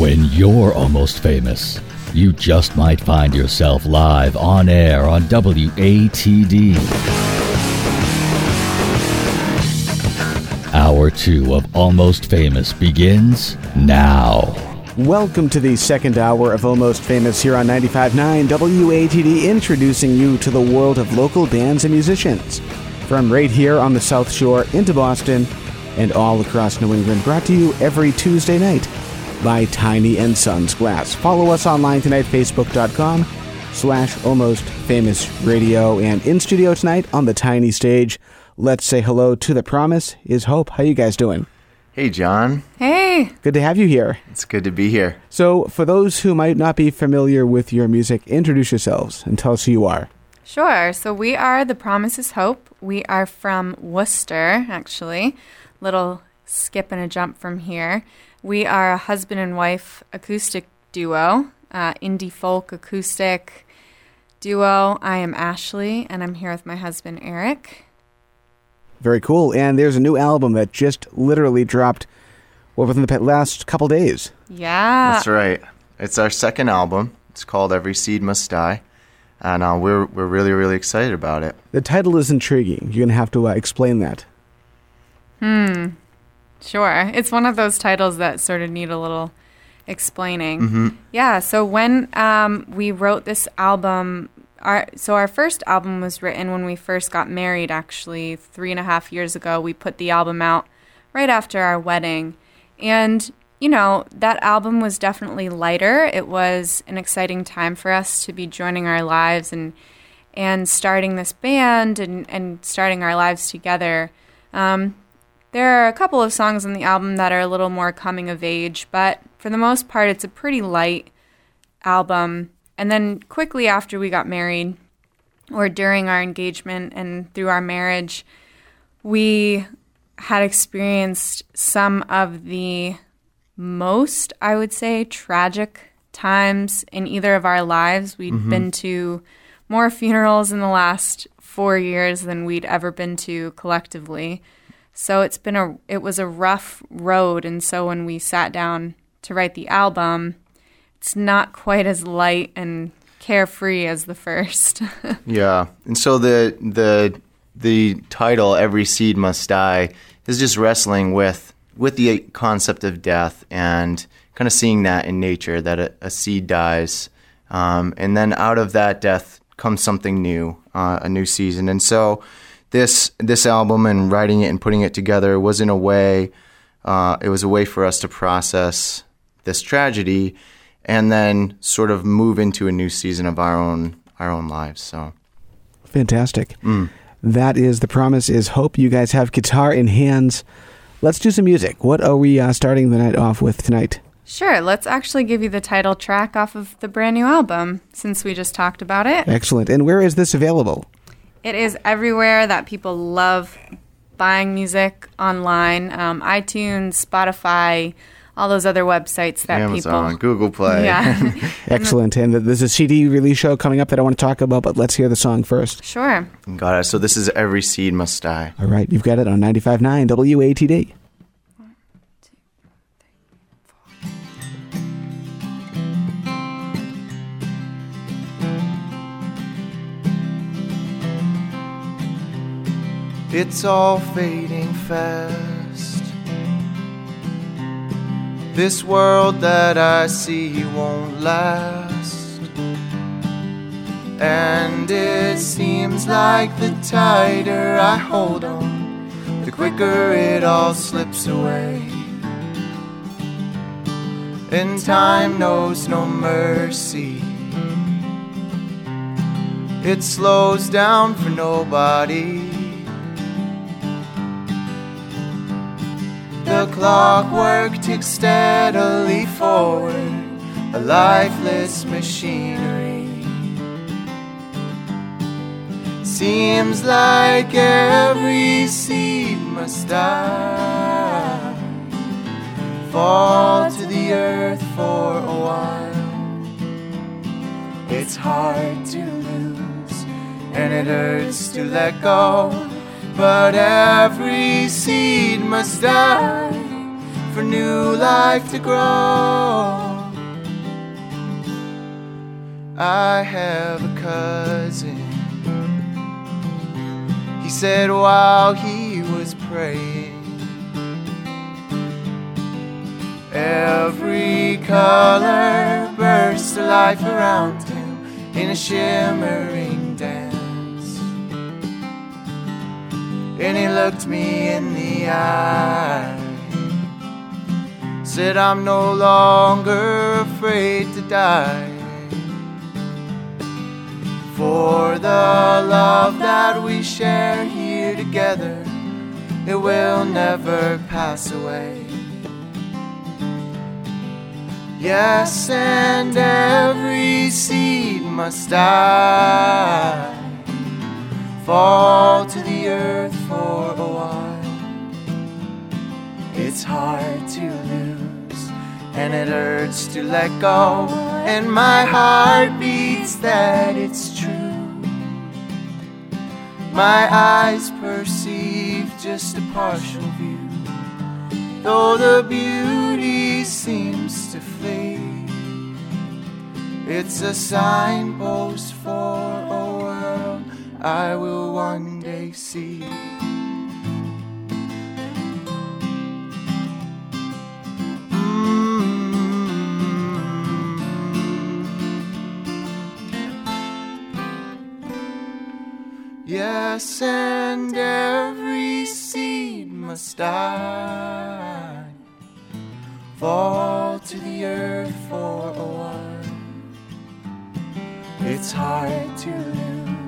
When you're almost famous, you just might find yourself live on air on WATD. Hour two of Almost Famous begins now. Welcome to the second hour of Almost Famous here on 95.9 WATD, introducing you to the world of local bands and musicians. From right here on the South Shore into Boston and all across New England, brought to you every Tuesday night by Tiny and Sons Glass. Follow us online tonight, facebook.com slash almost famous radio. And in studio tonight on the tiny stage, let's say hello to the promise is Hope. How you guys doing? Hey, John. Hey. Good to have you here. It's good to be here. So, for those who might not be familiar with your music, introduce yourselves and tell us who you are. Sure. So we are the Promise is Hope. We are from Worcester, actually. Little skip and a jump from here. We are a husband and wife acoustic duo, uh, indie folk acoustic duo. I am Ashley, and I'm here with my husband Eric. Very cool. And there's a new album that just literally dropped well, within the last couple days. Yeah. That's right. It's our second album. It's called Every Seed Must Die. And uh, we're, we're really, really excited about it. The title is intriguing. You're going to have to uh, explain that. Hmm. Sure. It's one of those titles that sort of need a little explaining. Mm-hmm. Yeah. So when um, we wrote this album, our so our first album was written when we first got married. Actually, three and a half years ago, we put the album out right after our wedding, and you know that album was definitely lighter. It was an exciting time for us to be joining our lives and and starting this band and and starting our lives together. Um, there are a couple of songs on the album that are a little more coming of age, but for the most part, it's a pretty light album. And then quickly after we got married, or during our engagement and through our marriage, we had experienced some of the most, I would say, tragic times in either of our lives. we had mm-hmm. been to more funerals in the last four years than we'd ever been to collectively. So it's been a it was a rough road and so when we sat down to write the album, it's not quite as light and carefree as the first. Yeah. And so the, the, the title, Every Seed Must Die, is just wrestling with, with the concept of death and kind of seeing that in nature, that a, a seed dies. Um, and then out of that death comes something new, uh, a new season. And so this this album and writing it and putting it together was in a way uh, it was a way for us to process this tragedy and then sort of move into a new season of our own our own lives so Fantastic. That is the promise is hope. You guys have guitar in hands. Let's do some music. What are we uh, starting the night off with tonight? sure, let's actually give you the title track off of the brand new album since we just talked about it. Excellent. And where is this available? It is everywhere that people love buying music online um, iTunes, Spotify, all those other websites that amazon people. google play Yeah, Excellent. And there's a CD release show coming up that I want to talk about, but let's hear the song first. sure. got it so this is every seed must die All right, you've got it on 95.9 WATD. It's all fading fast. This world that I see won't last. And it seems like the tighter I hold on, the quicker it all slips away. And time knows no mercy. It slows down for nobody. The clockwork ticks steadily forward, a lifeless machinery. Seems like every seed must die, fall to the earth for a while. It's hard to lose, and it hurts to let go. But every seed must die, for new life to grow. I have a cousin. He said while he was praying, every color burst to life around him in a shimmering And he looked me in the eye, said, I'm no longer afraid to die. For the love that we share here together, it will never pass away. Yes, and every seed must die, fall to the earth for a while. It's hard to lose, and it hurts to let go, and my heart beats that it's true. My eyes perceive just a partial view, though the beauty seems to fade. It's a signpost for a world I will one day see. Mm. Yes, and every seed must die, fall to the earth for a while. It's hard to lose,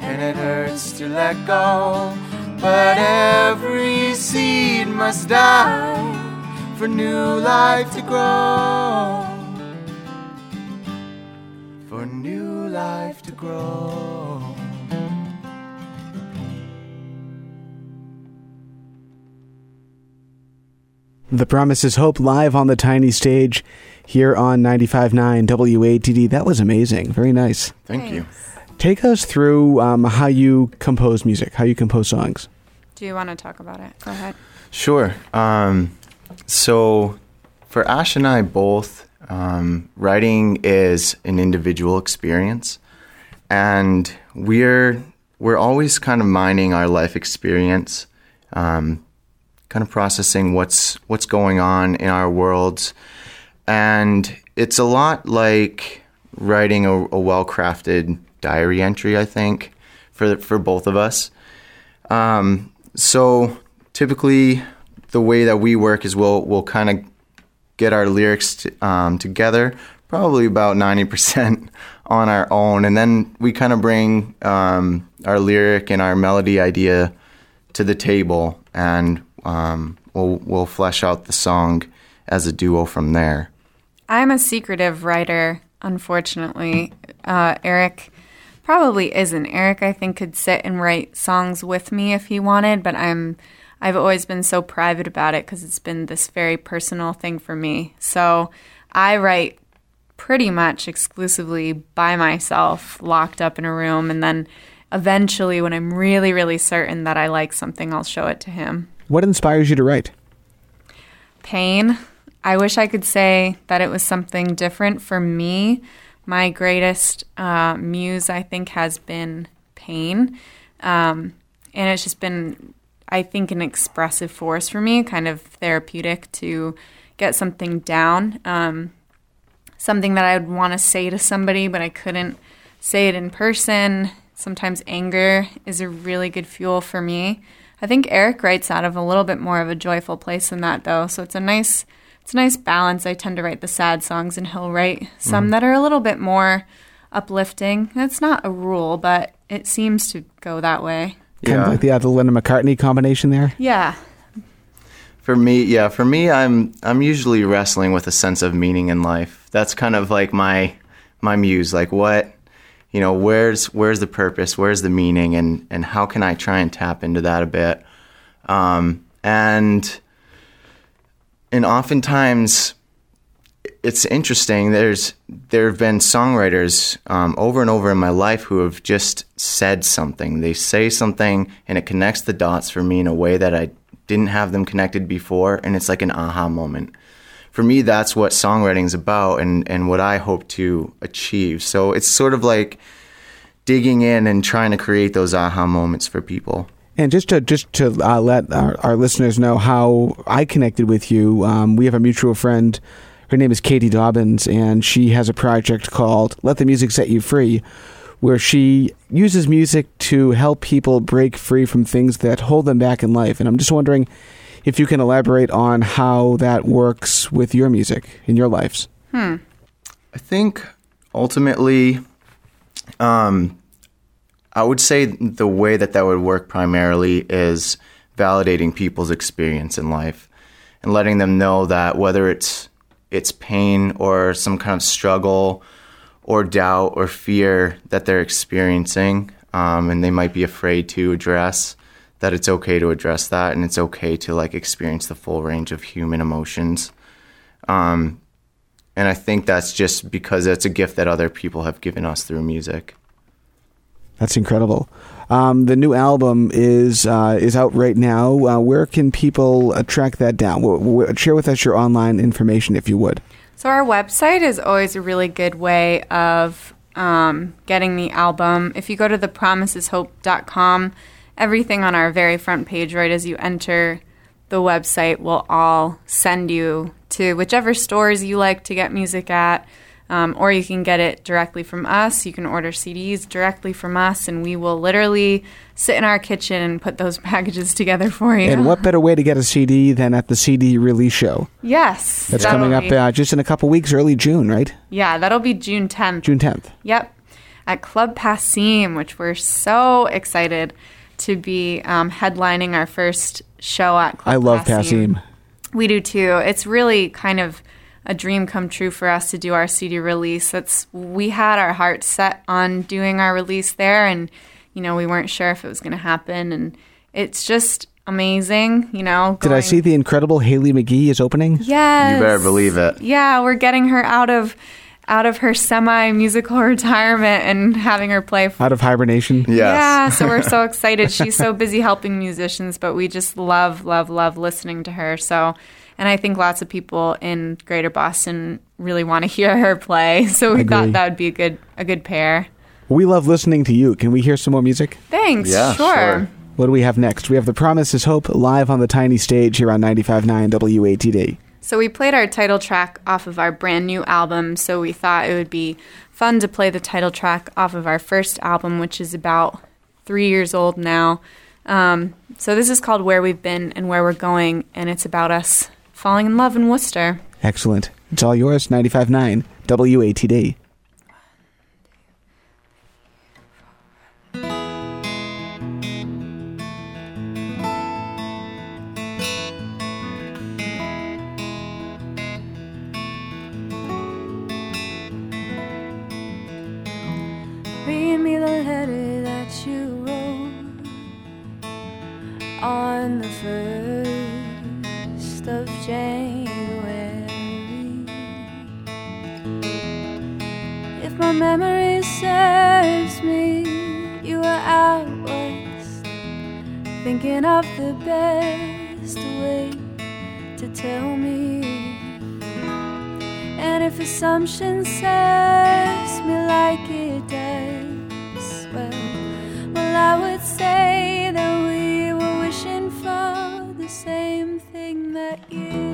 and it hurts to let go, but every seed must die for new life to grow. For new life to grow. The Promise is Hope live on the tiny stage here on 95.9 WATD. That was amazing. Very nice. Thank you. Take us through um, how you compose music, how you compose songs. Do you want to talk about it? Go ahead. Sure. Um, so, for Ash and I both, um, writing is an individual experience, and we're we're always kind of mining our life experience, um, kind of processing what's what's going on in our worlds, and it's a lot like writing a, a well crafted diary entry. I think for for both of us. Um, so typically, the way that we work is we'll we'll kind of get our lyrics t- um, together, probably about ninety percent on our own, and then we kind of bring um, our lyric and our melody idea to the table, and um, we'll we'll flesh out the song as a duo from there. I'm a secretive writer, unfortunately. Uh, Eric probably isn't. Eric, I think, could sit and write songs with me if he wanted, but I'm. I've always been so private about it because it's been this very personal thing for me. So I write pretty much exclusively by myself, locked up in a room, and then eventually, when I'm really, really certain that I like something, I'll show it to him. What inspires you to write? pain. I wish I could say that it was something different for me. My greatest uh, muse, I think, has been pain. Um, and it's just been, I think, an expressive force for me, kind of therapeutic to get something down. Um, something that I would want to say to somebody, but I couldn't say it in person. Sometimes anger is a really good fuel for me. I think Eric writes out of a little bit more of a joyful place than that, though. So it's a nice, it's a nice balance. I tend to write the sad songs, and he'll write some that are a little bit more uplifting. That's not a rule, but it seems to go that way. Kind of like the, uh, the Lennon McCartney combination there. Yeah, For me, yeah, for me, I'm I'm usually wrestling with a sense of meaning in life. That's kind of like my my muse. Like what, you know, where's where's the purpose? Where's the meaning? And and how can I try and tap into that a bit? Um, and and oftentimes it's interesting. There's there have been songwriters um, over and over in my life who have just said something. They say something, and it connects the dots for me in a way that I didn't have them connected before, and it's like an aha moment. For me, that's what songwriting is about, and and what I hope to achieve. So it's sort of like digging in and trying to create those aha moments for people. And just to just to uh, let our, our, listeners know how I connected with you, um, we have a mutual friend. Her name is Katie Dobbins, and she has a project called "Let the Music Set You Free," where she uses music to help people break free from things that hold them back in life. And I'm just wondering if you can elaborate on how that works with your music in your lives. Hmm. I think ultimately, um, I would say the way that that would work primarily is validating people's experience in life and letting them know that whether it's it's pain or some kind of struggle or doubt or fear that they're experiencing um, and they might be afraid to address that it's okay to address that and it's okay to like experience the full range of human emotions. Um, and i think that's just because it's a gift that other people have given us through music that's incredible um, the new album is uh, is out right now. Uh, where can people uh, track that down? W- w- share with us your online information, if you would. So our website is always a really good way of um, getting the album. If you go to thepromiseshope.com, everything on our very front page, right as you enter the website, will all send you to whichever stores you like to get music at. Um, or you can get it directly from us. You can order CDs directly from us, and we will literally sit in our kitchen and put those packages together for you. And what better way to get a CD than at the CD release show? Yes. That's coming up uh, just in a couple weeks, early June, right? Yeah, that'll be June 10th. June 10th. Yep. At Club Passim, which we're so excited to be um, headlining our first show at Club I love Passim. Passim. We do too. It's really kind of a dream come true for us to do our CD release. That's we had our heart set on doing our release there, and you know we weren't sure if it was going to happen, and it's just amazing. You know, did I see the incredible Haley McGee is opening? Yes, you better believe it. Yeah, we're getting her out of out of her semi musical retirement and having her play out of hibernation. Yes. Yeah, so we're so excited. She's so busy helping musicians, but we just love, love, love listening to her. So and I think lots of people in Greater Boston really want to hear her play. So we Agree. thought that would be a good a good pair. We love listening to you. Can we hear some more music? Thanks. Yeah, sure. sure. What do we have next? We have The Promise is Hope live on the tiny stage here on 95.9 WATD. So we played our title track off of our brand new album, so we thought it would be fun to play the title track off of our first album, which is about three years old now. Um, so this is called Where We've Been and Where We're Going, and it's about us falling in love in Worcester. Excellent. It's all yours, 95.9 WATD. Read me the letter that you wrote on the first memory serves me, you were out west, thinking of the best way to tell me. And if assumption serves me like it does, well, well, I would say that we were wishing for the same thing that year.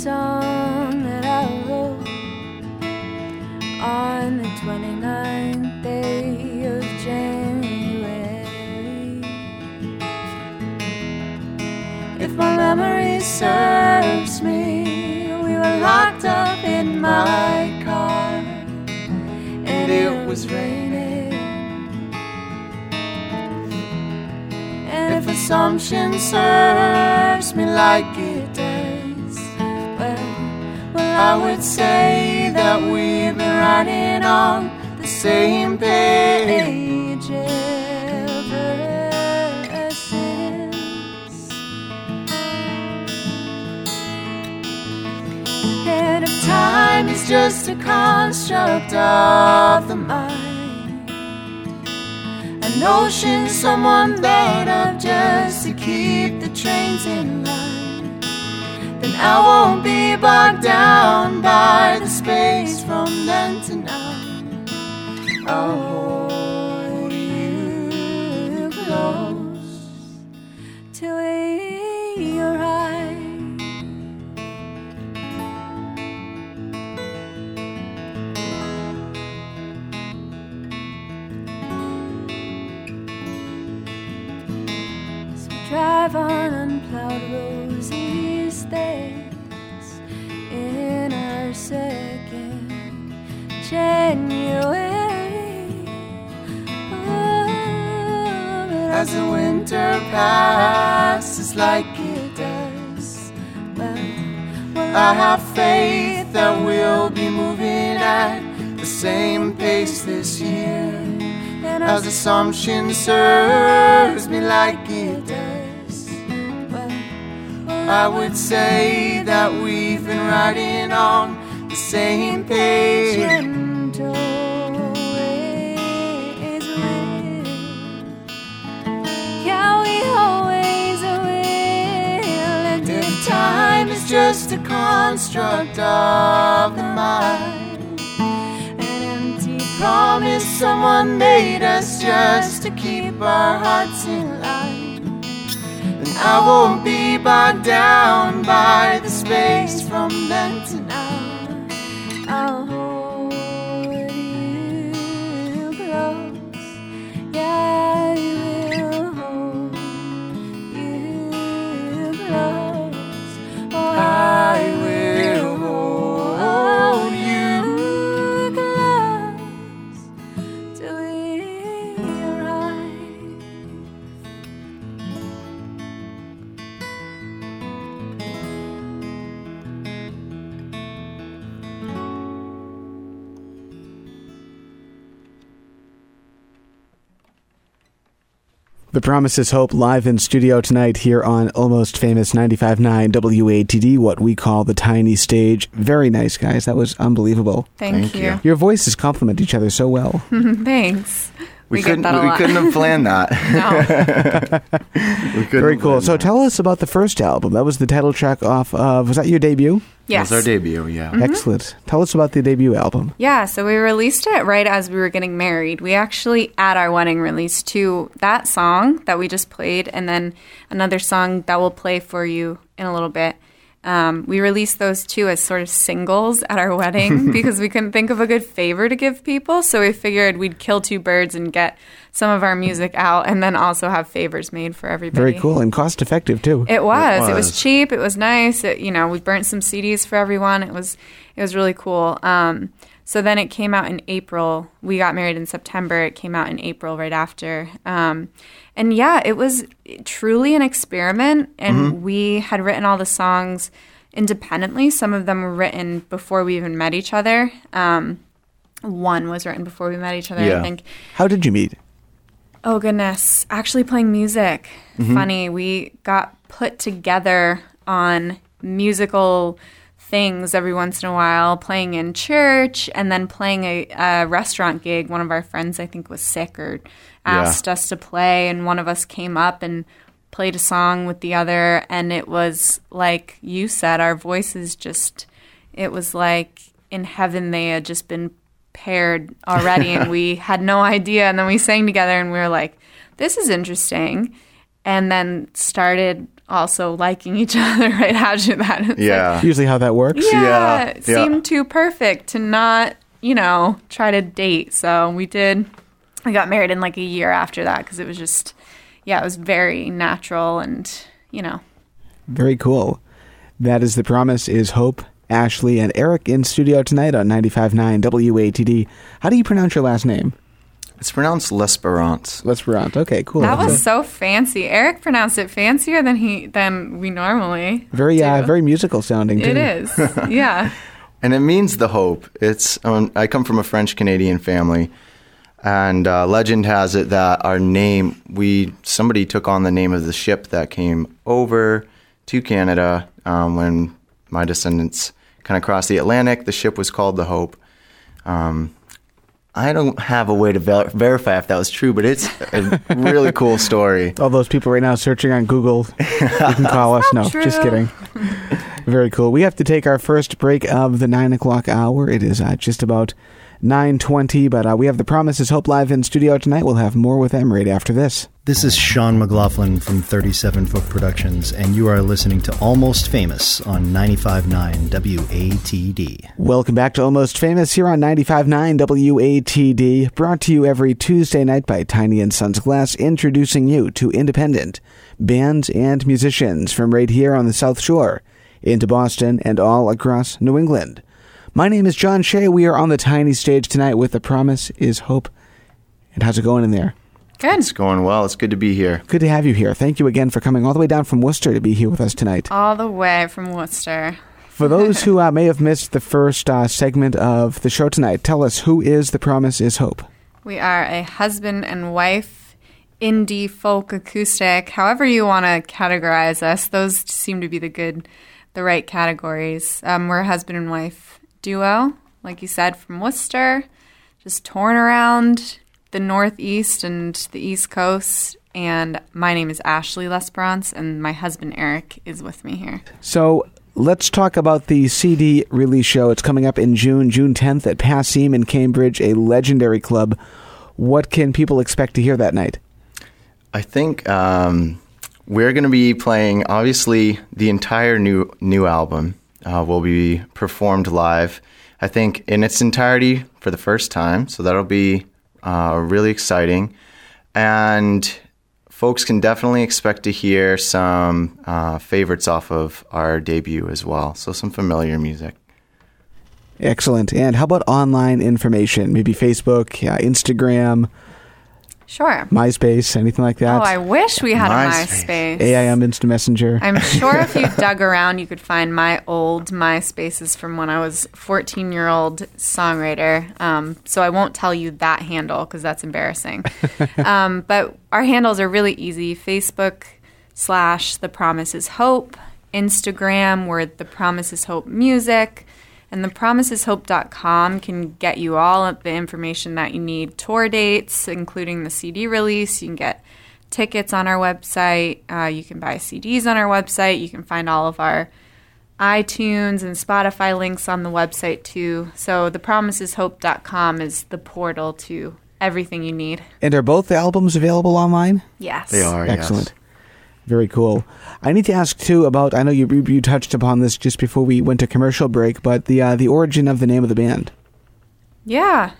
Song that I wrote on the 29th day of January. If my memory serves me, we were locked up in my car, and it was raining. And if assumption serves me like it writing on the same page ever since. And if time is just a construct of the mind, a notion someone thought of just to keep the trains in line, then I won't be bogged down by the space from then I'll passes like it does, well, I have faith that we'll be moving at the same pace this year. And as assumption serves me like it does, I would say that we've been riding on the same page. Construct of the mind, an empty promise someone made us just to keep our hearts in line, then I won't be bogged down by the space from then The Promise is Hope live in studio tonight here on Almost Famous 95.9 WATD, what we call the tiny stage. Very nice, guys. That was unbelievable. Thank, Thank you. you. Your voices complement each other so well. Thanks. We, We get couldn't. that a we lot. couldn't have planned that. No. we couldn't Very cool. So that. tell us about the first album. That was the title track off of, was that your debut? Yes. That was our debut. Yeah. Mm-hmm. Excellent. Tell us about the debut album. Yeah, so we released it right as we were getting married. We actually, at our wedding, released two that song that we just played, and then another song that we'll play for you in a little bit. Um, we released those two as sort of singles at our wedding because we couldn't think of a good favor to give people. So we figured we'd kill two birds and get some of our music out and then also have favors made for everybody. Very cool and cost effective too. It was. It was, was. cheap. It was nice. It, you know, we burnt some CDs for everyone. It was it was really cool. Um, so then it came out in April. We got married in September. It came out in April right after. Um, and yeah, it was truly an experiment. And we had written all the songs independently. Some of them were written before we even met each other. Um, one was written before we met each other, I think. How did you meet? Oh goodness, actually playing music. Funny, we got put together on musical things every once in a while, playing in church and then playing a, a restaurant gig. One of our friends, I think, was sick or asked us to play, and one of us came up and played a song with the other, and it was like you said, our voices just, it was like in heaven they had just been paired already and we had no idea and then we sang together and we were like this is interesting and then started also liking each other right after that It's like, Yeah. Usually how that works. yeah, Yeah, it yeah. seemed too perfect to not you know try to date so we did we got married in like a year after that because it was just yeah it was very natural and you know Very cool. That is the promise is Hope, Ashley, and Eric in studio tonight on 95.9 WATD. How do you pronounce your last name? It's pronounced L'Esperance. L'esperant. Okay, cool. that was so fancy eric pronounced it fancier than he than we normally very uh, very musical sounding too. It is. yeah. And it means the hope. It's um, I come from a French Canadian family, and uh, legend has it that our name we somebody took on the name of the ship that came over to Canada um, when my descendants kind of crossed the Atlantic. The ship was called the Hope. Um, I don't have a way to ver- verify if that was true, but it's a really cool story. All those people right now searching on Google, you can call us. No, true. just kidding. Very cool. We have to take our first break of the nine o'clock hour. It is uh, just about nine twenty, but uh, we have the Promise is Hope live in studio tonight. We'll have more with them right after this. This is Sean McLaughlin from 37 Foot Productions, and you are listening to Almost Famous on 95.9 WATD. Welcome back to Almost Famous here on 95.9 WATD, brought to you every Tuesday night by Tiny and Sons Glass, introducing you to independent bands and musicians from right here on the South Shore into Boston and all across New England. My name is John Shea. We are on the tiny stage tonight with The Promise is Hope. And how's it going in there? Good. It's going well. It's good to be here. Good to have you here. Thank you again for coming all the way down from Worcester to be here with us tonight. All the way from Worcester. For those who uh, may have missed the first uh, segment of the show tonight, tell us who is The Promise is Hope? We are a husband and wife, indie folk acoustic, however you want to categorize us. Those seem to be the good, the right categories. Um, we're a husband and wife duo, like you said, from Worcester, just torn around the Northeast and the East Coast. And my name is Ashley L'Esperance, and my husband Eric is with me here. So let's talk about the CD release show. It's coming up in June, June 10th at Passim in Cambridge, a legendary club. What can people expect to hear that night? I think um, we're going to be playing obviously the entire new new album uh, will be performed live. I think in its entirety for the first time, so that'll be uh, really exciting. And folks can definitely expect to hear some uh, favorites off of our debut as well. So some familiar music. Excellent. And how about online information? Maybe Facebook, uh, Instagram, Sure. MySpace, anything like that? Oh, I wish we had MySpace. a MySpace. AIM Instant Messenger. I'm sure if you dug around, you could find my old MySpaces from when I was 14 year old songwriter. Um, so I won't tell you that handle because that's embarrassing. um, but our handles are really easy Facebook slash The Promise is Hope, Instagram, we're The Promise is Hope Music. And the thepromiseshope.com can get you all of the information that you need tour dates, including the CD release. You can get tickets on our website. Uh, you can buy CDs on our website. You can find all of our iTunes and Spotify links on the website too. So the thepromiseshope.com is the portal to everything you need. and are both the albums available online? Yes. They are yes. Excellent. Very cool. I need to ask too about. I know you you touched upon this just before we went to commercial break, but the uh, the origin of the name of the band. Yeah.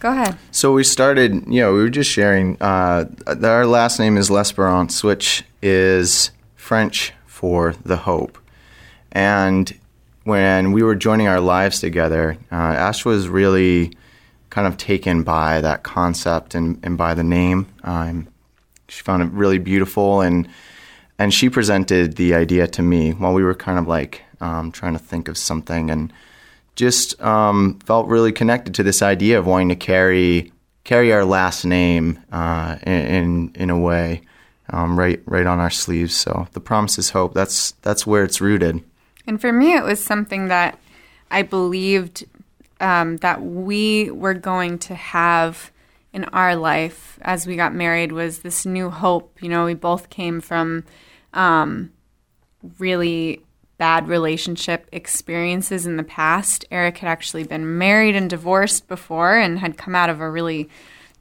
Go ahead. So we started, you know, we were just sharing. Uh, our last name is L'Esperance, which is French for the hope. And when we were joining our lives together, uh, Ash was really kind of taken by that concept and, and by the name. Um, she found it really beautiful, and and she presented the idea to me while we were kind of like um, trying to think of something and just um, felt really connected to this idea of wanting to carry carry our last name uh, in, in a way um, right right on our sleeves. So the promise is hope. That's that's where it's rooted. And for me, it was something that I believed um, that we were going to have in our life as we got married was this new hope. You know, we both came from um, really bad relationship experiences in the past. Eric had actually been married and divorced before and had come out of a really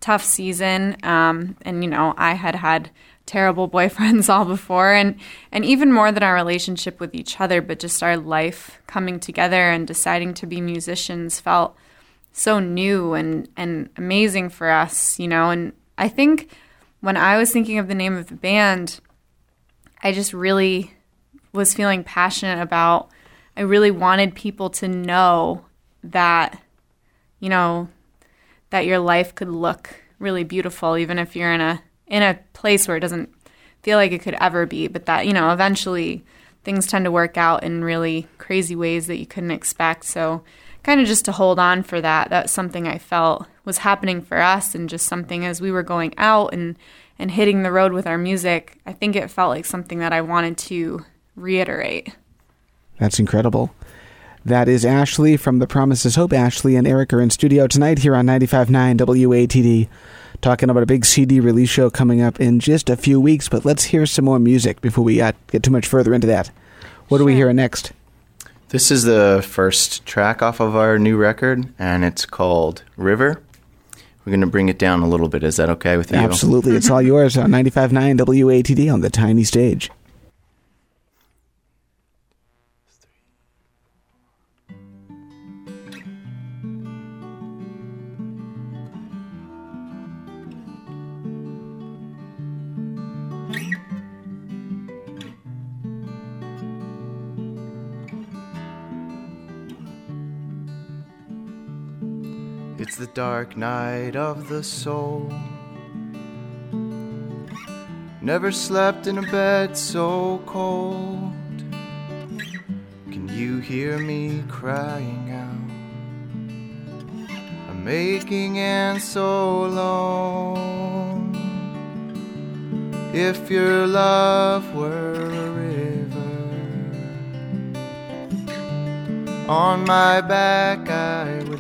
tough season. Um, and, you know, I had had terrible boyfriends all before and and even more than our relationship with each other but just our life coming together and deciding to be musicians felt so new and and amazing for us you know and i think when i was thinking of the name of the band i just really was feeling passionate about i really wanted people to know that you know that your life could look really beautiful even if you're in a in a place where it doesn't feel like it could ever be, but that, you know, eventually things tend to work out in really crazy ways that you couldn't expect. So, kind of just to hold on for that, that's something I felt was happening for us and just something as we were going out and and hitting the road with our music, I think it felt like something that I wanted to reiterate. That's incredible. That is Ashley from The Promise is Hope. Ashley and Eric are in studio tonight here on 95.9 WATD talking about a big CD release show coming up in just a few weeks. But let's hear some more music before we uh, get too much further into that. What are we hearing next? This is the first track off of our new record, and it's called River. We're going to bring it down a little bit. Is that okay with you? Absolutely. It's all yours on 95.9 WATD on the tiny stage. The dark night of the soul. Never slept in a bed so cold. Can you hear me crying out? I'm aching and so alone. If your love were a river, on my back I would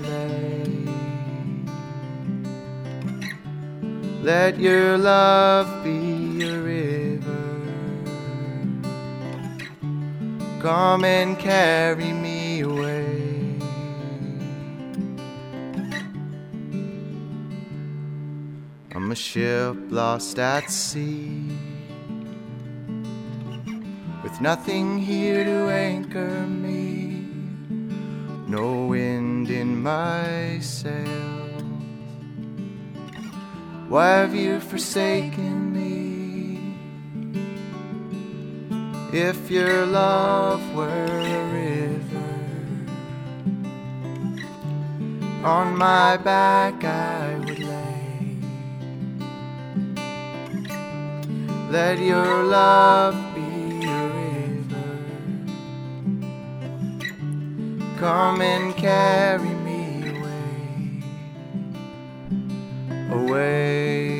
Let your love be a river. Come and carry me away. I'm a ship lost at sea. With nothing here to anchor me. No wind in my sails. Why have you forsaken me? If your love were a river, on my back I would lay. Let your love be a river. Come and carry me away.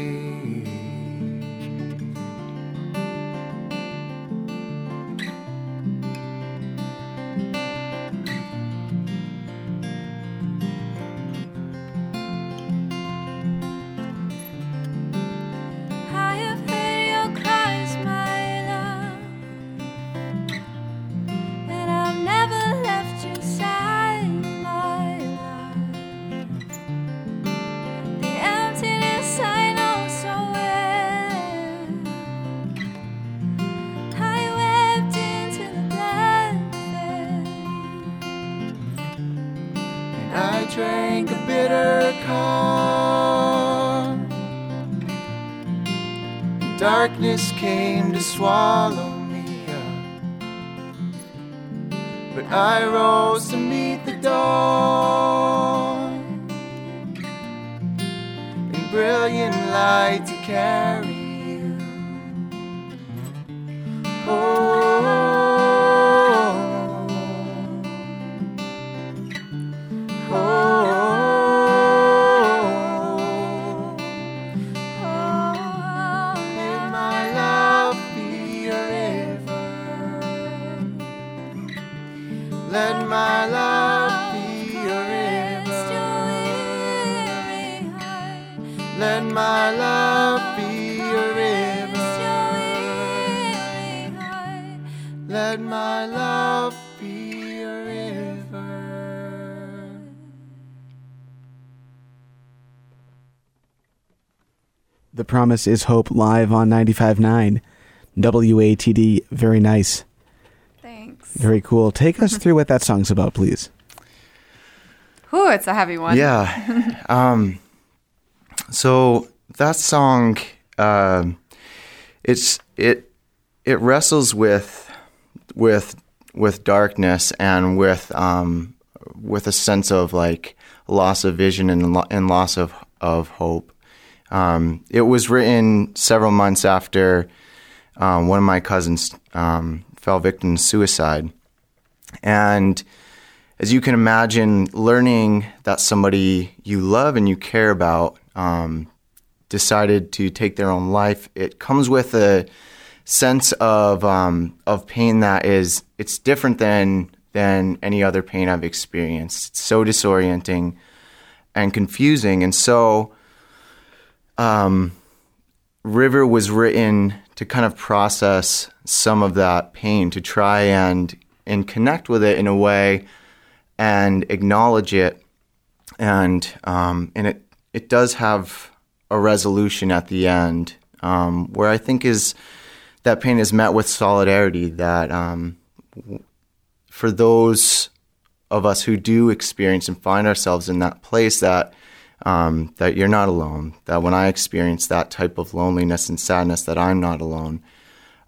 Darkness came to swallow me up. But I rose to meet the dawn. In brilliant light to carry you. Oh. The Promise is Hope live on 95.9 WATD. Very nice. Thanks. Very cool. Take us through what that song's about, please. Whew, it's a heavy one. Yeah. um, so that song, um, it's it it wrestles with with with darkness and with um, with a sense of like loss of vision and lo- and loss of of hope. Um, it was written several months after um, one of my cousins um, fell victim to suicide, and as you can imagine, learning that somebody you love and you care about um, decided to take their own life, it comes with a sense of um, of pain that is it's different than than any other pain I've experienced. It's so disorienting and confusing. And so, um, River was written to kind of process some of that pain, to try and and connect with it in a way and acknowledge it, and um, and it it does have a resolution at the end um, where I think is that pain is met with solidarity. That um, for those of us who do experience and find ourselves in that place, that um, that you're not alone. That when I experience that type of loneliness and sadness, that I'm not alone,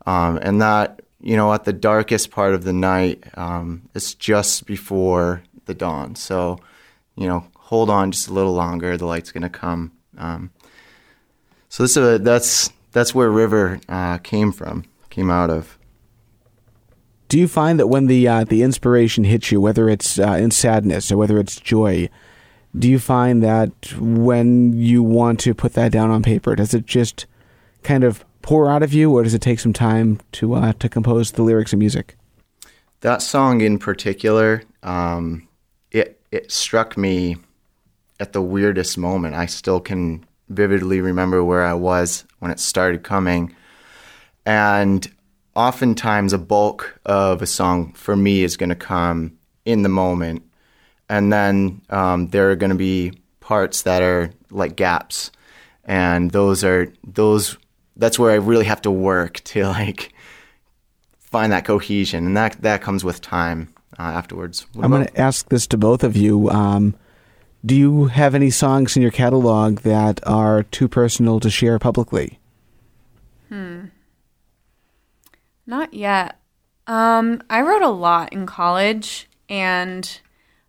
um, and that you know at the darkest part of the night, um, it's just before the dawn. So you know, hold on just a little longer. The light's going to come. Um, so this is a, that's that's where River uh, came from, came out of. Do you find that when the uh, the inspiration hits you, whether it's uh, in sadness or whether it's joy, do you find that when you want to put that down on paper, does it just kind of pour out of you, or does it take some time to uh, to compose the lyrics and music? That song in particular, um, it it struck me at the weirdest moment. I still can vividly remember where I was when it started coming. And oftentimes, a bulk of a song for me is going to come in the moment. And then um, there are going to be parts that are like gaps. And those are, those, that's where I really have to work to like find that cohesion. And that, that comes with time uh, afterwards. What I'm going to ask this to both of you. Um, do you have any songs in your catalog that are too personal to share publicly? Hmm. Not yet. Um, I wrote a lot in college, and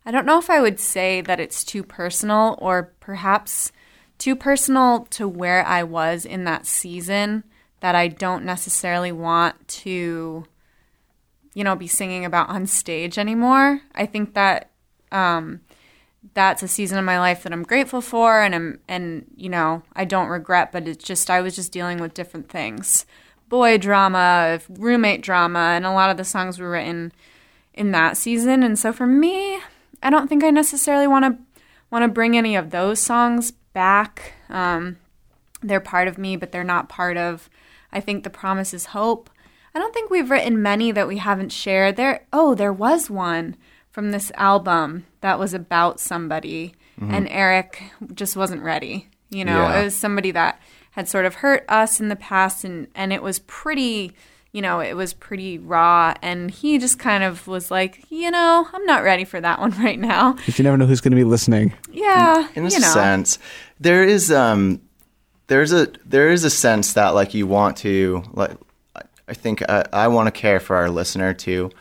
I don't know if I would say that it's too personal or perhaps too personal to where I was in that season that I don't necessarily want to, you know, be singing about on stage anymore. I think that um, that's a season of my life that I'm grateful for and I'm and you know, I don't regret, but it's just I was just dealing with different things. Boy drama, roommate drama, and a lot of the songs were written in that season. And so for me, I don't think I necessarily want to want to bring any of those songs back. Um, they're part of me, but they're not part of I think the promise is hope. I don't think we've written many that we haven't shared. There oh, there was one from this album that was about somebody, mm-hmm. and Eric just wasn't ready. You know, yeah. it was somebody that had sort of hurt us in the past, and and it was pretty. You know, it was pretty raw, and he just kind of was like, you know, I'm not ready for that one right now. But you never know who's going to be listening. Yeah, in a you know. sense, there is um, there's a there is a sense that like you want to like I think I, I want to care for our listener too,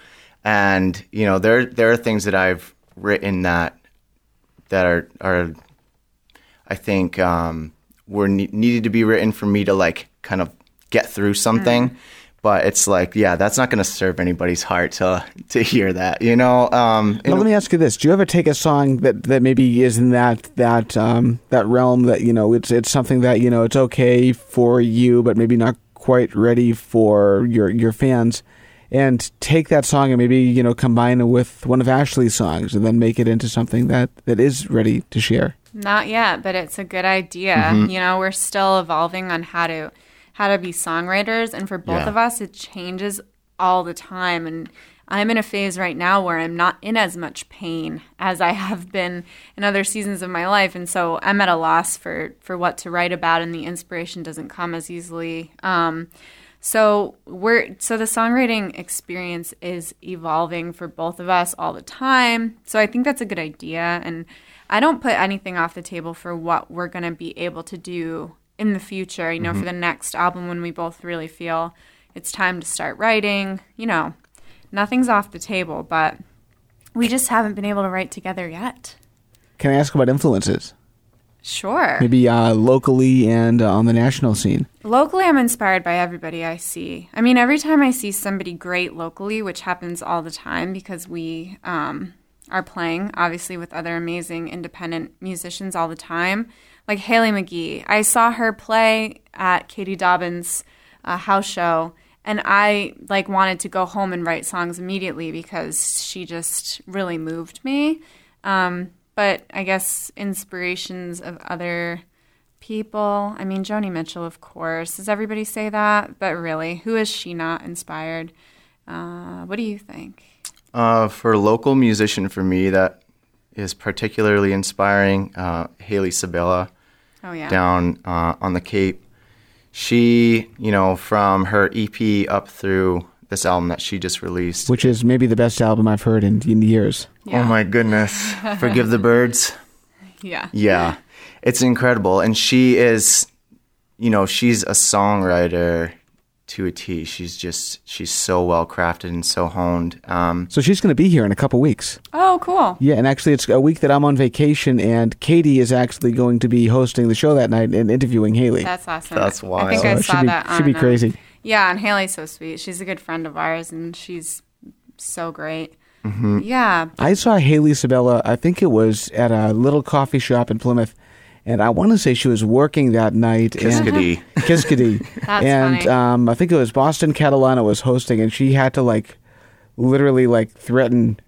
and you know there there are things that I've written that that are are I think um, were ne- needed to be written for me to like kind of get through something. Mm. But it's like, yeah, that's not going to serve anybody's heart to to hear that, you know. Um, now, let me ask you this: Do you ever take a song that, that maybe is in that that um, that realm that you know it's it's something that you know it's okay for you, but maybe not quite ready for your your fans, and take that song and maybe you know combine it with one of Ashley's songs and then make it into something that that is ready to share. Not yet, but it's a good idea. Mm-hmm. You know, we're still evolving on how to how to be songwriters, and for both yeah. of us, it changes all the time. And I'm in a phase right now where I'm not in as much pain as I have been in other seasons of my life, and so I'm at a loss for for what to write about, and the inspiration doesn't come as easily. Um, so we're so the songwriting experience is evolving for both of us all the time. So I think that's a good idea and I don't put anything off the table for what we're going to be able to do in the future, you know, mm-hmm. for the next album when we both really feel it's time to start writing, you know. Nothing's off the table, but we just haven't been able to write together yet. Can I ask about influences? Sure. Maybe uh, locally and uh, on the national scene. Locally, I'm inspired by everybody I see. I mean, every time I see somebody great locally, which happens all the time because we um, are playing, obviously, with other amazing independent musicians all the time, like Haley McGee. I saw her play at Katie Dobbins' uh, house show, and I like wanted to go home and write songs immediately because she just really moved me. Um, but I guess inspirations of other people. I mean, Joni Mitchell, of course. Does everybody say that? But really, who is she not inspired? Uh, what do you think? Uh, for a local musician, for me, that is particularly inspiring. Uh, Hayley Sabella Oh yeah. down uh, on the Cape. She, you know, from her EP up through this album that she just released. Which is maybe the best album I've heard in, in years. Yeah. Oh my goodness. Forgive the Birds. Yeah. Yeah. It's incredible. And she is, you know, she's a songwriter to a T. She's just, she's so well crafted and so honed. Um, So she's going to be here in a couple weeks. Oh, cool. Yeah, and actually, it's a week that I'm on vacation, and Katie is actually going to be hosting the show that night and interviewing Hayley. That's awesome. That's wild. I think wild. I saw should be, that. should be on, uh, crazy. Yeah, and Hayley's so sweet. She's a good friend of ours, and she's so great. Mm-hmm. Yeah. I saw Hayley Sabella, I think it was at a little coffee shop in Plymouth, and I want to say she was working that night. and- Kiskadee. Kiskadee. That's and funny. um, I think it was Boston Catalana was hosting, and she had to like literally like threaten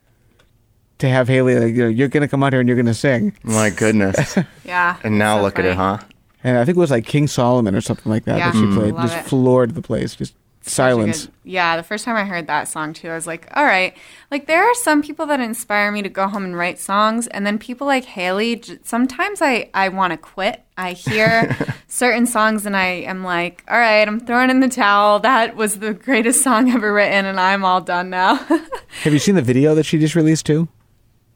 to have Hayley like you know, you're gonna come out here and you're gonna sing. My goodness. Yeah. And now So look at it, huh? And I think it was like King Solomon or something like that Yeah. that she played. Love Just it. floored the place. Just Such a silence. good- yeah, the first time I heard that song too, I was like, all right. Like, there are some people that inspire me to go home and write songs. And then people like Hayley, sometimes I, I want to quit. I hear certain songs and I am like, all right, I'm throwing in the towel. That was the greatest song ever written, and I'm all done now. Have you seen the video that she just released too?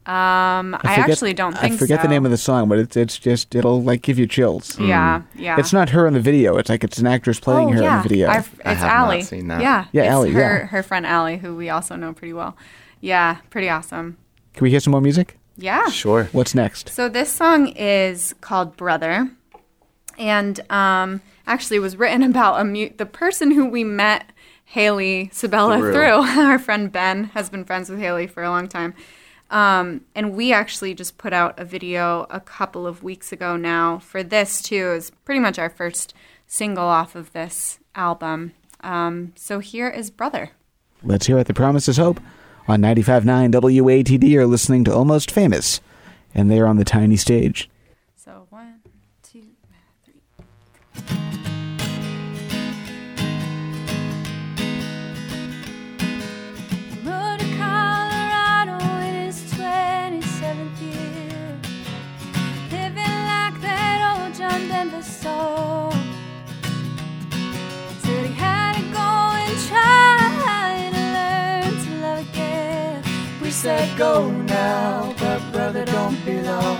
Um, I, forget- actually don't think I forget the name of the song, but it's it's just it'll like give you chills. Yeah, yeah. It's not her in the video. It's like it's an actress playing oh, her yeah. in the video. I I've- it's have not seen that. Yeah, Yeah, it's Allie, Her, yeah. her friend Allie, who we also know pretty well. Yeah, pretty awesome. Can we hear some more music? Yeah. Sure. What's next? So this song is called Brother, and um, actually was written about a mu- the person who we met Hayley Sabella Through. through. Our friend Ben has been friends with Hayley for a long time. Um, and we actually just put out a video a couple of weeks ago now for this too. Is pretty much our first single off of this album. Um, so here is Brother. Let's hear it. The Promise is Hope on 95.9 WATD. You're listening to Almost Famous, and they're on the tiny stage. So one, two, three. Said go now, but brother don't be long.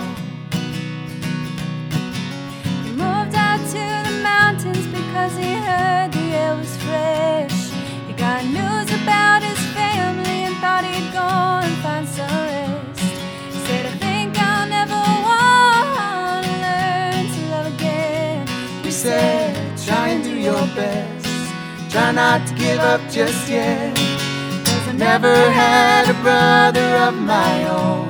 He moved out to the mountains because he heard the air was fresh. He got news about his family and thought he'd go and find some rest. He said, I think I'll never want to learn to love again. We said, try and do your best. Try not to give up just yet. Never had a brother of my own.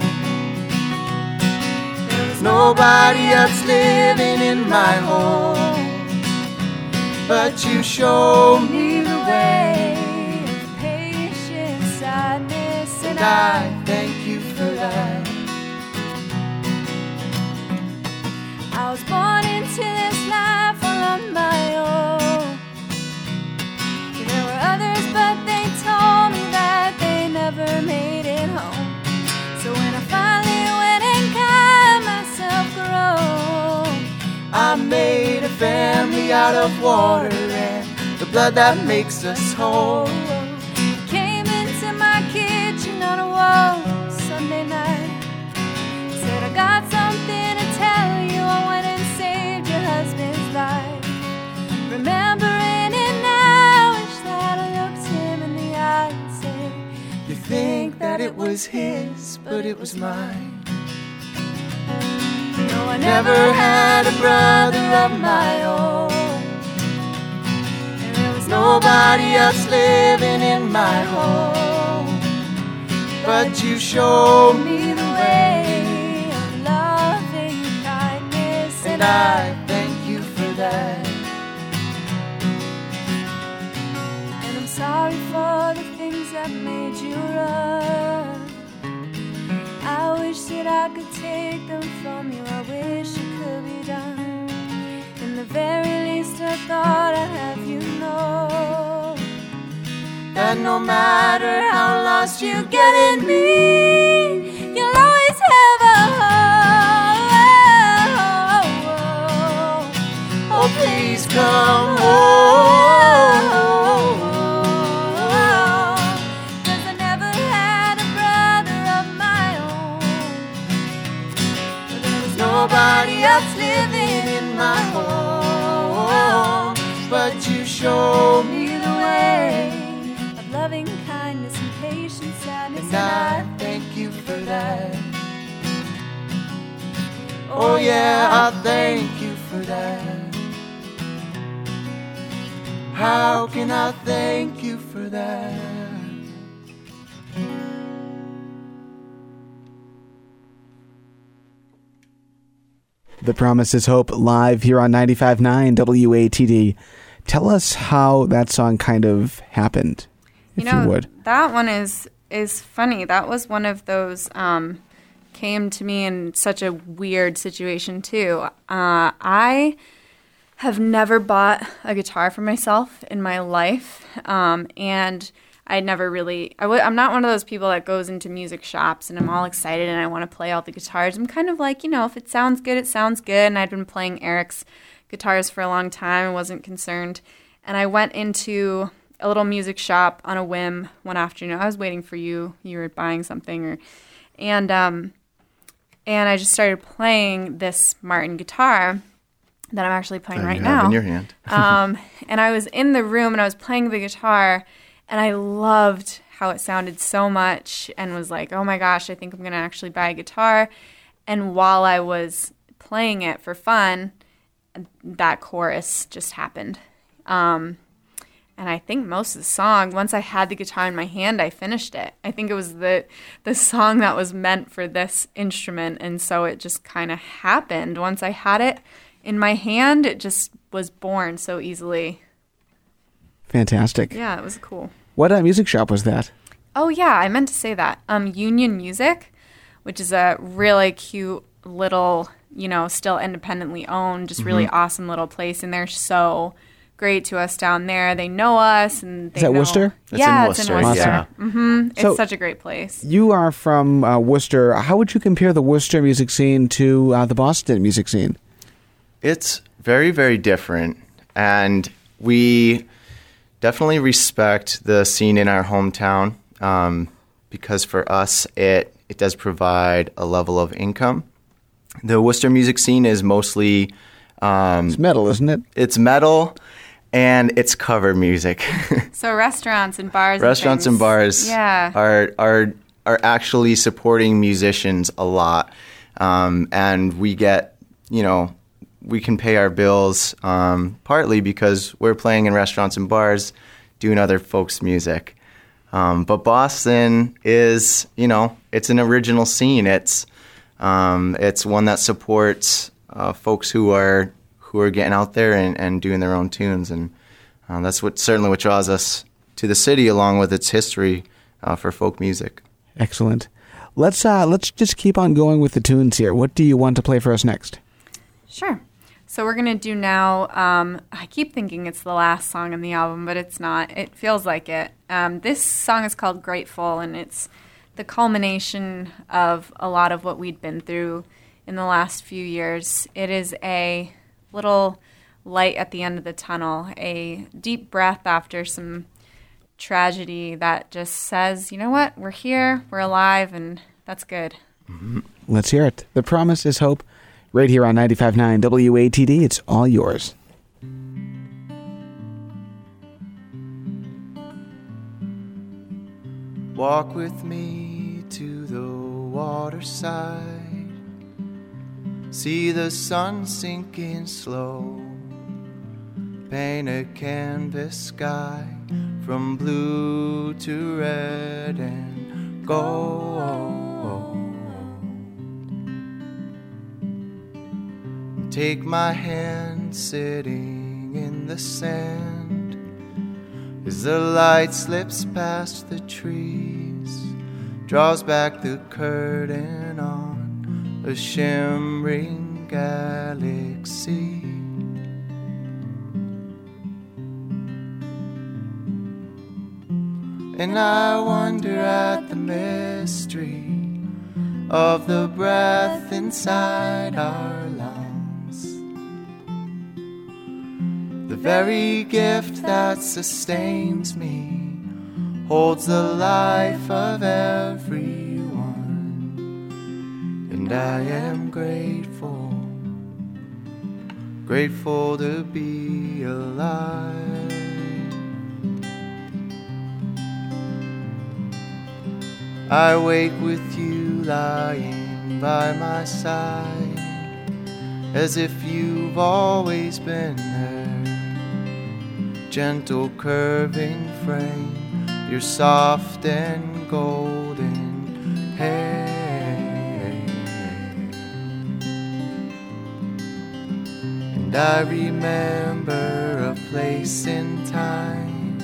There was nobody else living in my home. But you show me the way of patience, sadness, and I thank you for that. I was born I made a family out of water and the blood that makes us whole. Came into my kitchen on a warm Sunday night. Said I got something to tell you. I went and saved your husband's life. Remembering it now, wish that I looked him in the eye and said, You think that it was his, but it was mine. I never had a brother of my own. And there was nobody else living in my home. But you showed me the way of loving kindness, and I thank you for that. And I'm sorry for the things that made you run. I wish that I could take them from you. I wish it could be done. In the very least, I thought I'd have you know that no matter how lost you get in me, you'll always have a home. Oh, please come home. And I thank you for that. Oh, oh yeah, I thank you for that. How can I thank you for that? The Promise is Hope live here on 95.9 WATD. Tell us how that song kind of happened, if you know, you would. that one is is funny. That was one of those um, came to me in such a weird situation too. Uh, I have never bought a guitar for myself in my life, um, and I never really. I w- I'm not one of those people that goes into music shops and I'm all excited and I want to play all the guitars. I'm kind of like, you know, if it sounds good, it sounds good. And I'd been playing Eric's guitars for a long time and wasn't concerned. And I went into a little music shop on a whim one afternoon. I was waiting for you. You were buying something, or and um, and I just started playing this Martin guitar that I'm actually playing right now in your hand. um, and I was in the room and I was playing the guitar, and I loved how it sounded so much, and was like, oh my gosh, I think I'm gonna actually buy a guitar. And while I was playing it for fun, that chorus just happened. Um, and I think most of the song, once I had the guitar in my hand, I finished it. I think it was the the song that was meant for this instrument, and so it just kind of happened. Once I had it in my hand, it just was born so easily. Fantastic. Yeah, it was cool. What uh, music shop was that? Oh yeah, I meant to say that. Um, Union Music, which is a really cute little, you know, still independently owned, just really awesome little place, and they're so great to us down there. They know us, and they that know- Worcester? It's yeah, in it's Worcester, in Worcester. yeah. hmm It's So- such a great place. You are from uh, Worcester. How would you compare the Worcester music scene to uh, the Boston music scene? It's very, very different. And we definitely respect the scene in our hometown um, because for us, it, it does provide a level of income. The Worcester music scene is mostly um, It's metal, isn't it? it's metal and it's cover music. So restaurants and bars, Restaurants and things. bars yeah, are are are actually supporting musicians a lot, um, and we get you know we can pay our bills um, partly because we're playing in restaurants and bars, doing other folks' music. Um, but Boston is you know it's an original scene. It's um, it's one that supports uh, folks who are who are getting out there and, and doing their own tunes, and uh, that's what certainly what draws us to the city, along with its history uh, for folk music. Excellent. Let's uh, let's just keep on going with the tunes here. What do you want to play for us next? Sure. So we're gonna do now. Um, I keep thinking it's the last song in the album, but it's not. It feels like it. Um, this song is called "Grateful," and it's the culmination of a lot of what we'd been through in the last few years. It is a little light at the end of the tunnel, a deep breath after some tragedy that just says, you know what, we're here, we're alive, and that's good. Mm-hmm. Let's hear it. The promise is hope. Right here on 95.9 WATD. It's all yours. Walk with me to the waterside. See the sun sinking slow. Paint a canvas sky from blue to red and gold. Take my hand sitting in the sand. as the light slips past the trees, draws back the curtain on a shimmering galaxy. And I wonder at the mystery of the breath inside our lungs. The very gift that sustains me holds the life of everyone. And I am grateful, grateful to be alive. I wake with you lying by my side, as if you've always been there. Gentle curving frame, your soft and golden hair. And I remember a place in time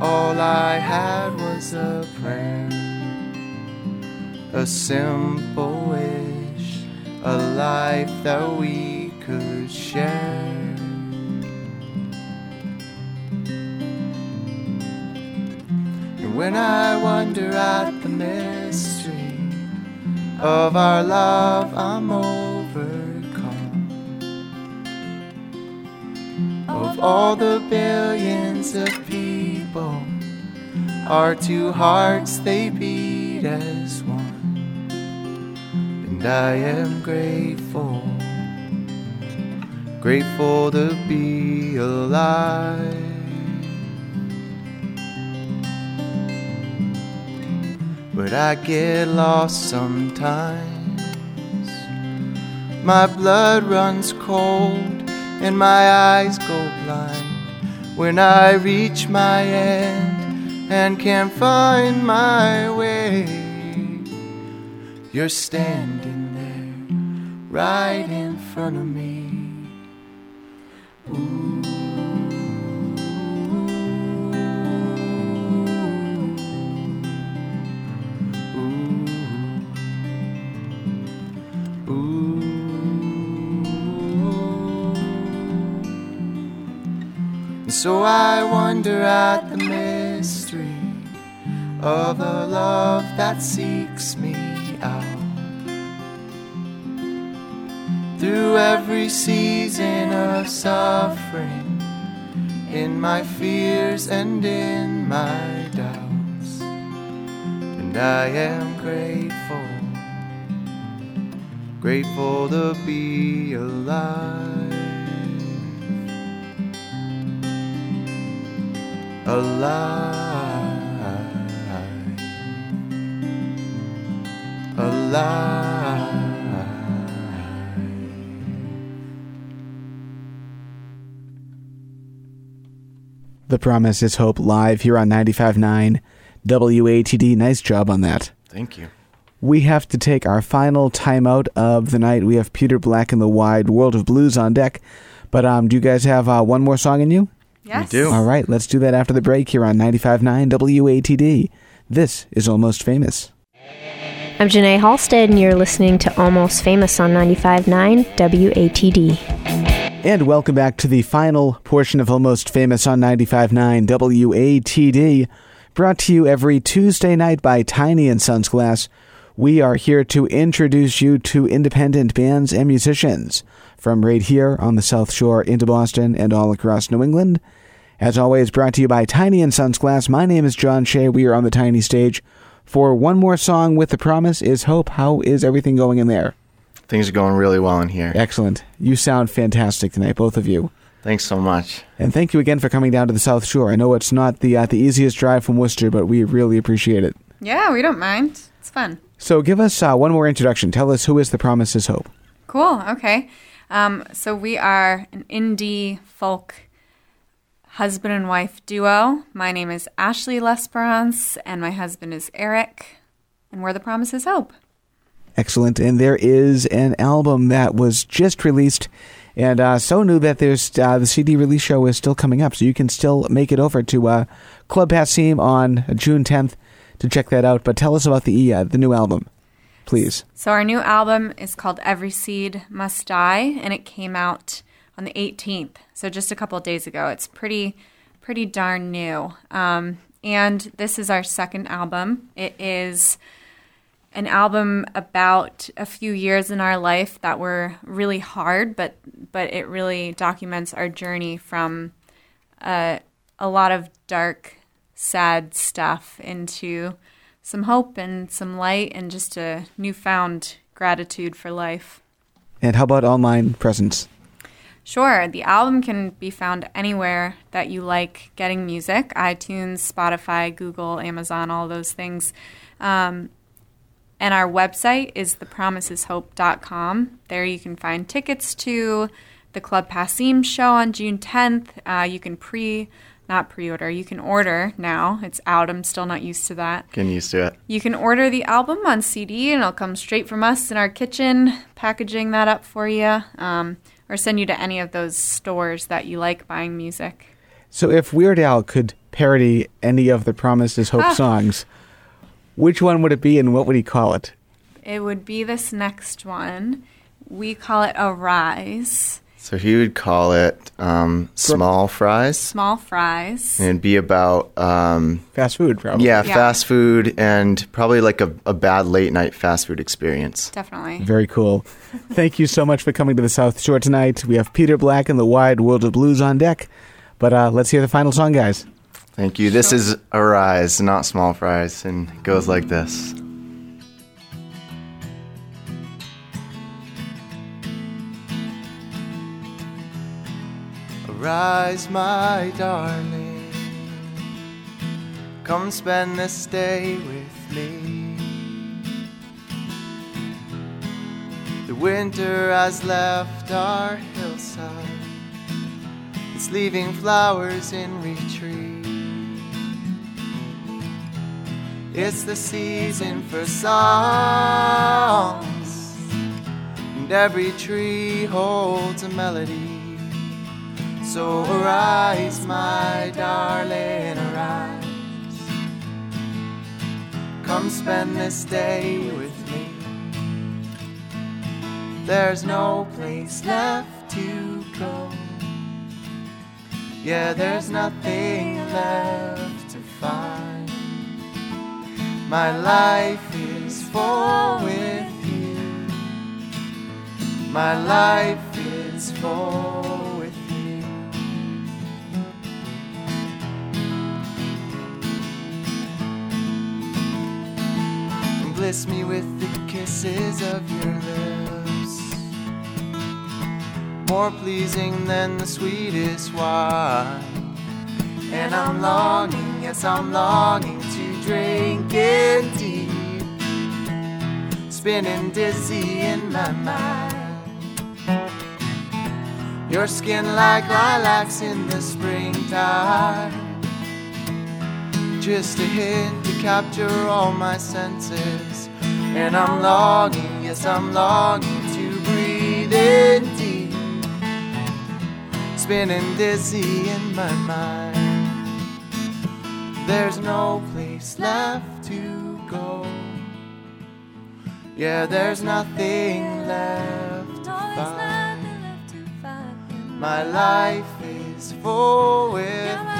all I had was a prayer, a simple wish, a life that we could share. And when I wonder at the mystery of our love, I'm overcome. All the billions of people, our two hearts they beat as one. And I am grateful, grateful to be alive. But I get lost sometimes. My blood runs cold and my eyes go blind when I reach my end and can't find my way. You're standing there right in front of me. Ooh. So I wonder at the mystery of a love that seeks me out. Through every season of suffering, in my fears and in my doubts. And I am grateful, grateful to be alive. Alive, alive. The Promise is Hope live here on 95.9 WATD. Nice job on that. Thank you. We have to take our final timeout of the night. We have Peter Black and the Wide World of Blues on deck. But um, do you guys have uh, one more song in you? Yes. do. All right, let's do that after the break here on 95.9 WATD. This is Almost Famous. I'm Janae Halstead, and you're listening to Almost Famous on 95.9 WATD. And welcome back to the final portion of Almost Famous on 95.9 WATD, brought to you every Tuesday night by Tiny and Sons Glass. We are here to introduce you to independent bands and musicians from right here on the South Shore into Boston and all across New England. As always, brought to you by Tiny and Sons Glass. My name is John Shea. We are on the Tiny stage for one more song with the promise is hope. How is everything going in there? Things are going really well in here. Excellent. You sound fantastic tonight, both of you. Thanks so much. And thank you again for coming down to the South Shore. I know it's not the uh, the easiest drive from Worcester, but we really appreciate it. Yeah, we don't mind. It's fun. So give us uh, one more introduction. Tell us who is the Promise is Hope. Cool. Okay. Um, so we are an indie folk husband and wife duo. My name is Ashley L'Esperance, and my husband is Eric, and we're the Promise is Hope. Excellent. And there is an album that was just released And uh, so new that there's uh, the CD release show is still coming up, so you can still make it over to uh, Club Passim on June 10th to check that out. But tell us about the uh, the new album, please. So our new album is called Every Seed Must Die, and it came out on the 18th, so just a couple days ago. It's pretty, pretty darn new. Um, and this is our second album. It is an album about a few years in our life that were really hard, but but it really documents our journey from uh, a lot of dark, sad stuff into some hope and some light and just a newfound gratitude for life. And how about online presence? Sure, the album can be found anywhere that you like getting music iTunes, Spotify, Google, Amazon, all those things. Um, and our website is thepromiseshope.com. There you can find tickets to the Club Passim show on June 10th. Uh, you can pre, not pre order, you can order now. It's out. I'm still not used to that. Getting used to it. You can order the album on CD and it'll come straight from us in our kitchen, packaging that up for you, um, or send you to any of those stores that you like buying music. So if Weird Al could parody any of the Promise is Hope Ah. songs, which one would it be and what would he call it? It would be this next one. We call it Arise. So he would call it um, small fries. Small fries. And it'd be about um, Fast food, probably. yeah, Yeah. fast food and probably like a, a bad late night fast food experience. Definitely. Very cool. Thank you so much for coming to the South Shore tonight. We have Peter Black and the Wide World of Blues on deck. But uh, let's hear the final song, guys. Thank you. This is Arise, not small fries, and it goes like this. Arise, my darling. Come spend this day with me. The winter has left our hillside. It's leaving flowers in retreat. It's the season for songs, and every tree holds a melody. So arise, my darling, arise. Come spend this day with me. There's no place left to go. Yeah, there's nothing left to find. My life is full with you. My life is full bliss me with the kisses of your lips more pleasing than the sweetest wine. And I'm longing, yes, I'm longing to drink it deep, spinning dizzy in my mind. Your skin like lilacs in the springtime. Just a hint to capture all my senses. And I'm longing, yes, I'm longing to breathe in deep spinning dizzy in my mind. There's no place left to go. Yeah, there's nothing left to find. My life is full with.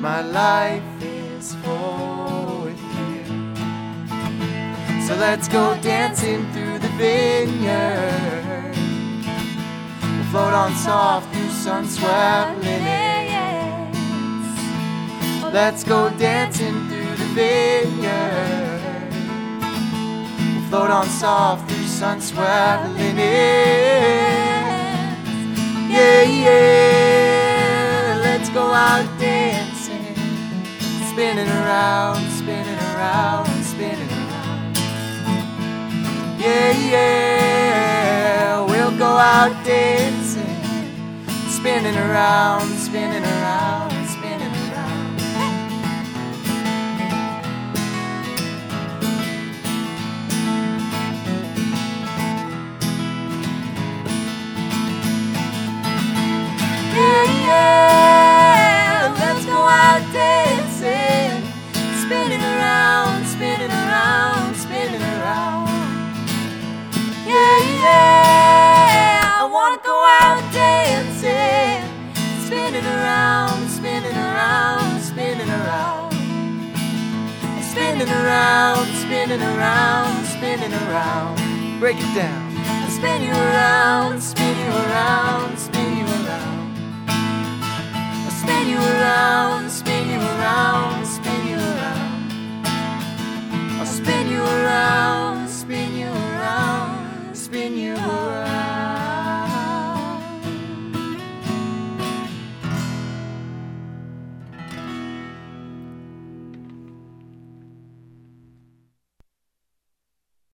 My life is full with you. So let's go dancing through the vineyard. We'll float on soft through sun-swept linen. Let's go dancing through the vineyard. We'll float on soft through sun-swept linen. Yeah, yeah. Let's go out dancing, spinning around, spinning around, spinning around. Yeah, yeah, we'll go out dancing, spinning around, spinning around. spinning around. Yeah, yeah, let's go out dancing spinning around, spinning around, spinning around. Yeah, yeah. I wanna go out dancing, spinning around, spinning around, spinning around. Spinning around, spinning around, spinning around. Break it down. I spin you around, spin you around, spin you around. I spin you around, spin you around spin you around, spin you around, spin you around.